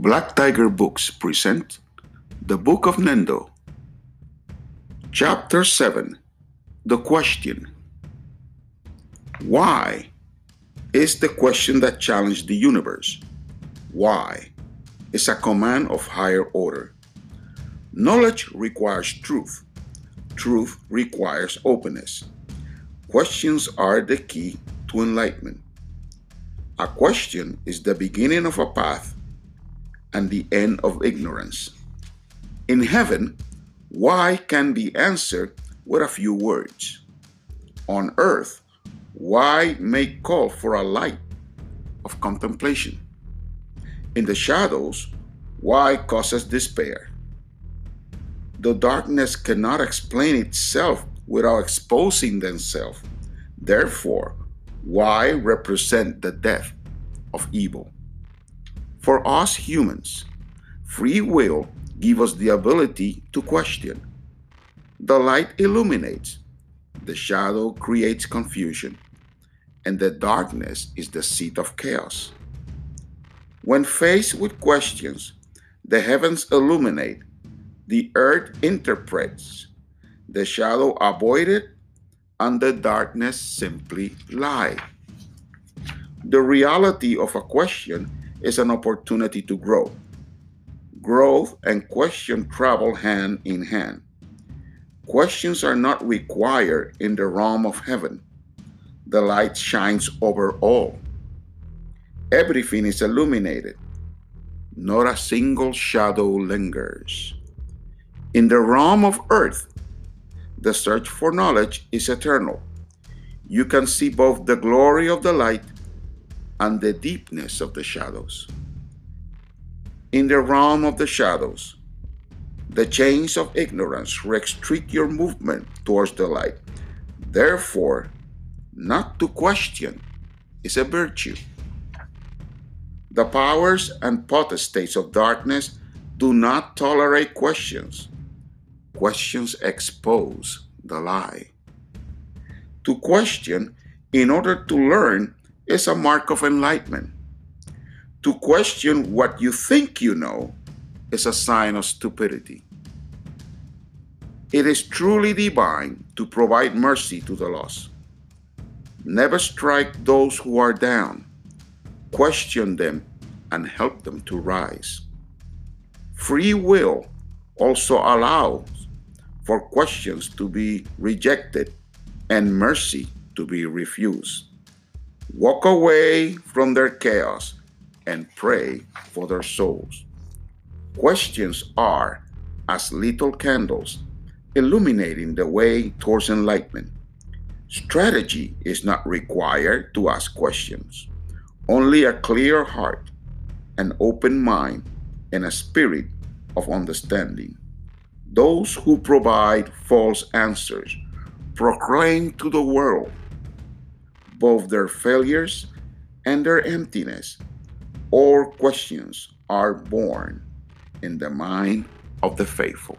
Black Tiger Books present The Book of Nindo, Chapter 7 The Question. Why is the question that challenged the universe? Why is a command of higher order. Knowledge requires truth. Truth requires openness. Questions are the key to enlightenment. A question is the beginning of a path and the end of ignorance. In heaven, why can be answered with a few words. On earth, why may call for a light of contemplation. In the shadows, why causes despair. The darkness cannot explain itself without exposing themselves. Therefore, why represent the death of evil? For us humans, free will gives us the ability to question. The light illuminates, the shadow creates confusion, and the darkness is the seat of chaos. When faced with questions, the heavens illuminate, the earth interprets, the shadow avoided, and the darkness simply lie. The reality of a question is an opportunity to grow. Growth and question travel hand in hand. Questions are not required in the realm of heaven. The light shines over all. Everything is illuminated. Not a single shadow lingers. In the realm of earth, the search for knowledge is eternal. You can see both the glory of the light and the deepness of the shadows. In the realm of the shadows, the chains of ignorance restrict your movement towards the light. Therefore, not to question is a virtue. The powers and potestates of darkness do not tolerate questions. Questions expose the lie. To question in order to learn is a mark of enlightenment. To question what you think you know is a sign of stupidity. It is truly divine to provide mercy to the lost. Never strike those who are down. Question them and help them to rise. Free will also allows for questions to be rejected and mercy to be refused. Walk away from their chaos and pray for their souls. Questions are as little candles illuminating the way towards enlightenment. Strategy is not required to ask questions. Only a clear heart, an open mind, and a spirit of understanding. Those who provide false answers proclaim to the world both their failures and their emptiness. All questions are born in the mind of the faithful.